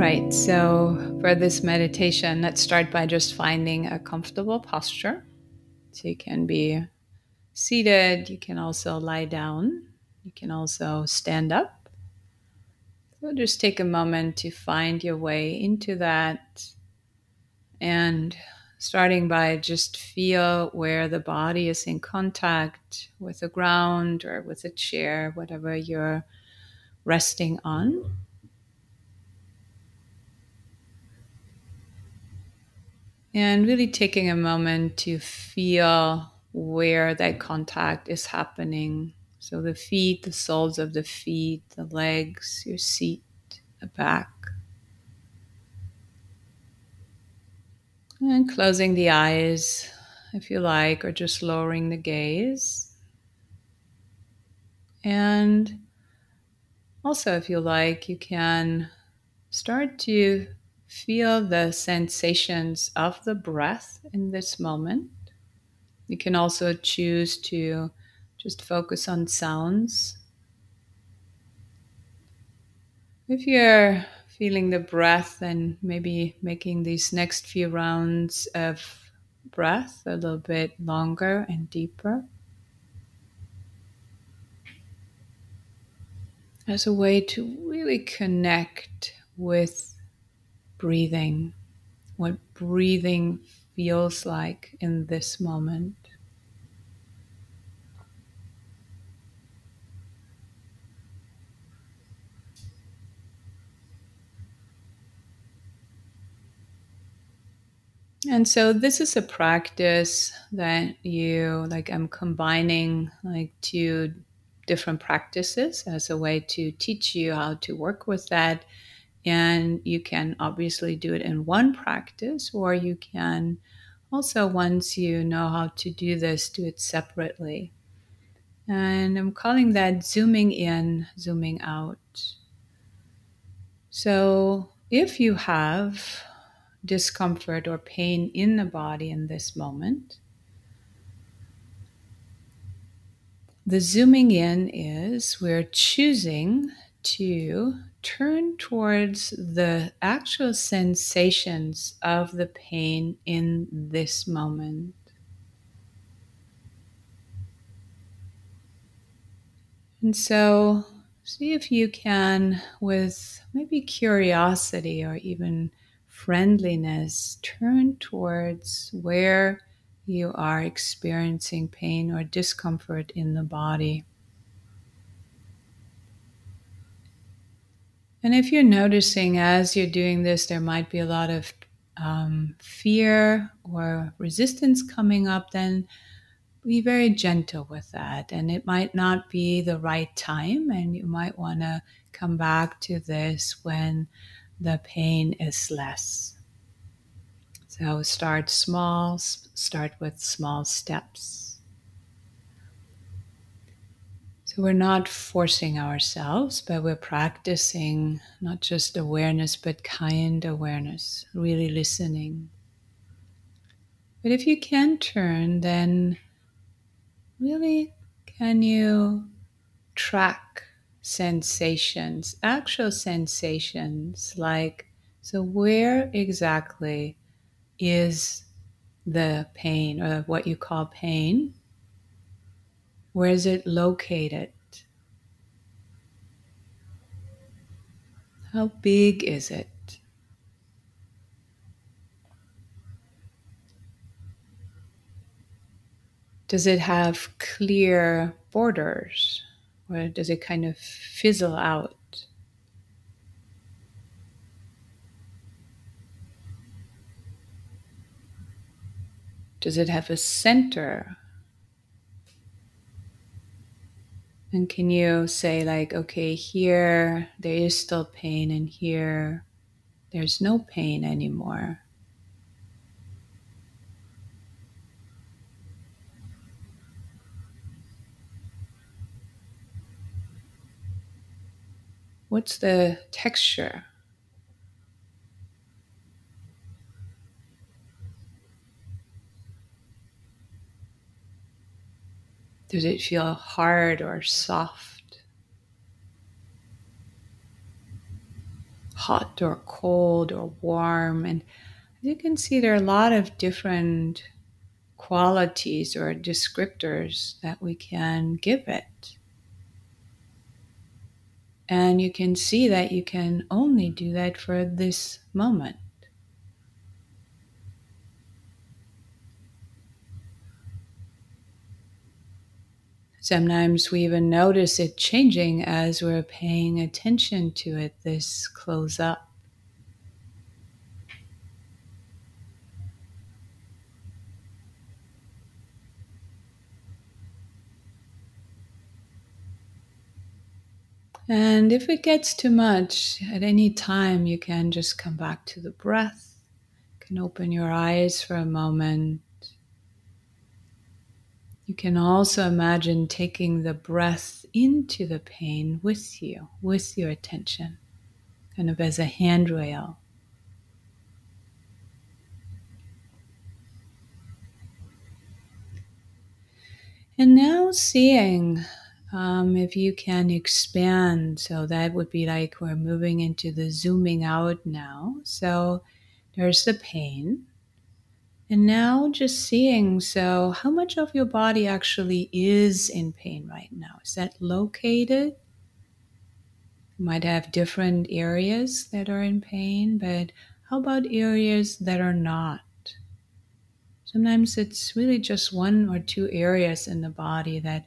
right, so for this meditation, let's start by just finding a comfortable posture. So you can be seated, you can also lie down, you can also stand up. So just take a moment to find your way into that and starting by just feel where the body is in contact with the ground or with a chair, whatever you're resting on. And really taking a moment to feel where that contact is happening. So the feet, the soles of the feet, the legs, your seat, the back. And closing the eyes if you like, or just lowering the gaze. And also, if you like, you can start to Feel the sensations of the breath in this moment. You can also choose to just focus on sounds. If you're feeling the breath and maybe making these next few rounds of breath a little bit longer and deeper. As a way to really connect with breathing, what breathing feels like in this moment. And so this is a practice that you like I'm combining like two different practices as a way to teach you how to work with that and you can obviously do it in one practice, or you can also, once you know how to do this, do it separately. And I'm calling that zooming in, zooming out. So if you have discomfort or pain in the body in this moment, the zooming in is we're choosing to turn towards the actual sensations of the pain in this moment. And so, see if you can, with maybe curiosity or even friendliness, turn towards where you are experiencing pain or discomfort in the body. And if you're noticing as you're doing this, there might be a lot of um, fear or resistance coming up, then be very gentle with that. And it might not be the right time, and you might want to come back to this when the pain is less. So start small, start with small steps. We're not forcing ourselves, but we're practicing not just awareness, but kind awareness, really listening. But if you can turn, then really can you track sensations, actual sensations, like, so where exactly is the pain or what you call pain? Where is it located? How big is it? Does it have clear borders or does it kind of fizzle out? Does it have a center And can you say, like, okay, here there is still pain, and here there's no pain anymore? What's the texture? Does it feel hard or soft? hot or cold or warm. And you can see, there are a lot of different qualities or descriptors that we can give it. And you can see that you can only do that for this moment. Sometimes we even notice it changing as we're paying attention to it this close up. And if it gets too much, at any time, you can just come back to the breath. You can open your eyes for a moment. You can also imagine taking the breath into the pain with you, with your attention, kind of as a handrail. And now seeing um, if you can expand, so that would be like we're moving into the zooming out now. So there's the pain. And now just seeing, so how much of your body actually is in pain right now? Is that located? You might have different areas that are in pain, but how about areas that are not? Sometimes it's really just one or two areas in the body that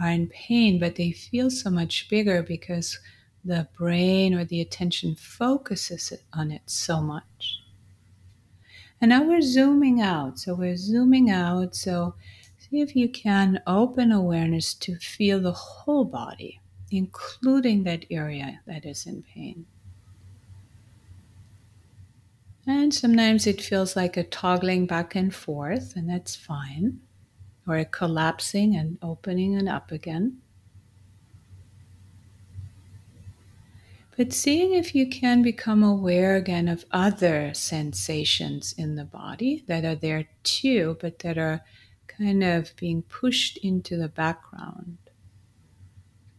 are in pain, but they feel so much bigger because the brain or the attention focuses on it so much. And now we're zooming out. So we're zooming out. So see if you can open awareness to feel the whole body, including that area that is in pain. And sometimes it feels like a toggling back and forth, and that's fine or a collapsing and opening and up again. But seeing if you can become aware again of other sensations in the body that are there too, but that are kind of being pushed into the background.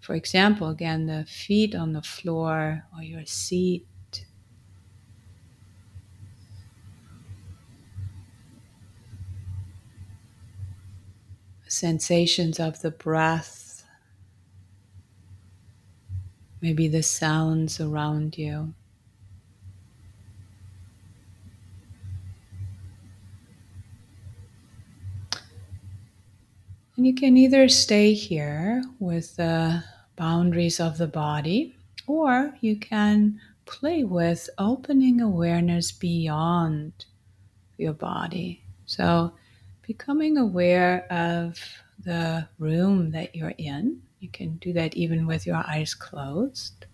For example, again, the feet on the floor or your seat sensations of the breath, maybe the sounds around you. And you can either stay here with the boundaries of the body, or you can play with opening awareness beyond your body. So becoming aware of the room that you're in. You can do that even with your eyes closed.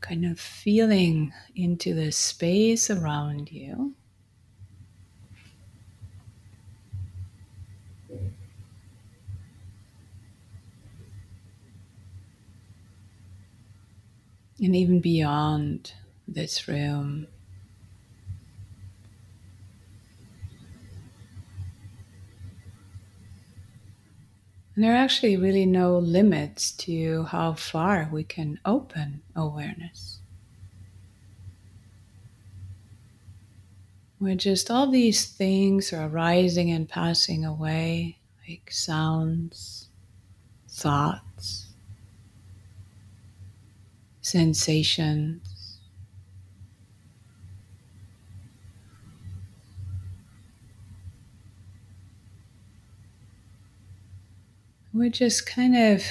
Kind of feeling into the space around you. And even beyond this room. And there are actually really no limits to how far we can open awareness. Where just all these things are arising and passing away, like sounds, thoughts, sensations. We're just kind of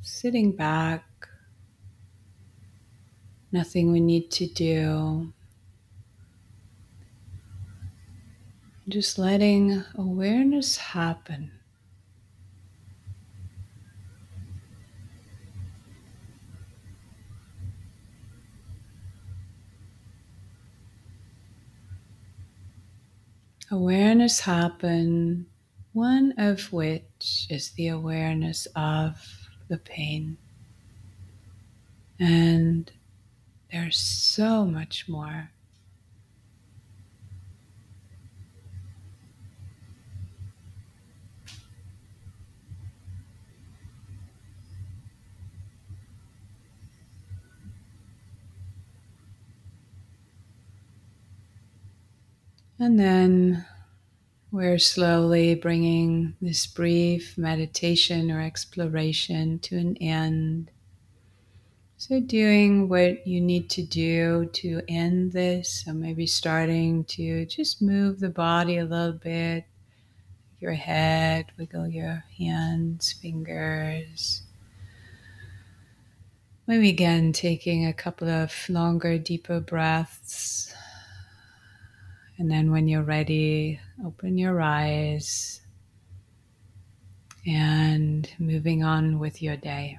sitting back, nothing we need to do. Just letting awareness happen. Awareness happen one of which is the awareness of the pain. And there's so much more. And then we're slowly bringing this brief meditation or exploration to an end. So, doing what you need to do to end this. So, maybe starting to just move the body a little bit, your head, wiggle your hands, fingers. Maybe again taking a couple of longer, deeper breaths. And then when you're ready, open your eyes and moving on with your day.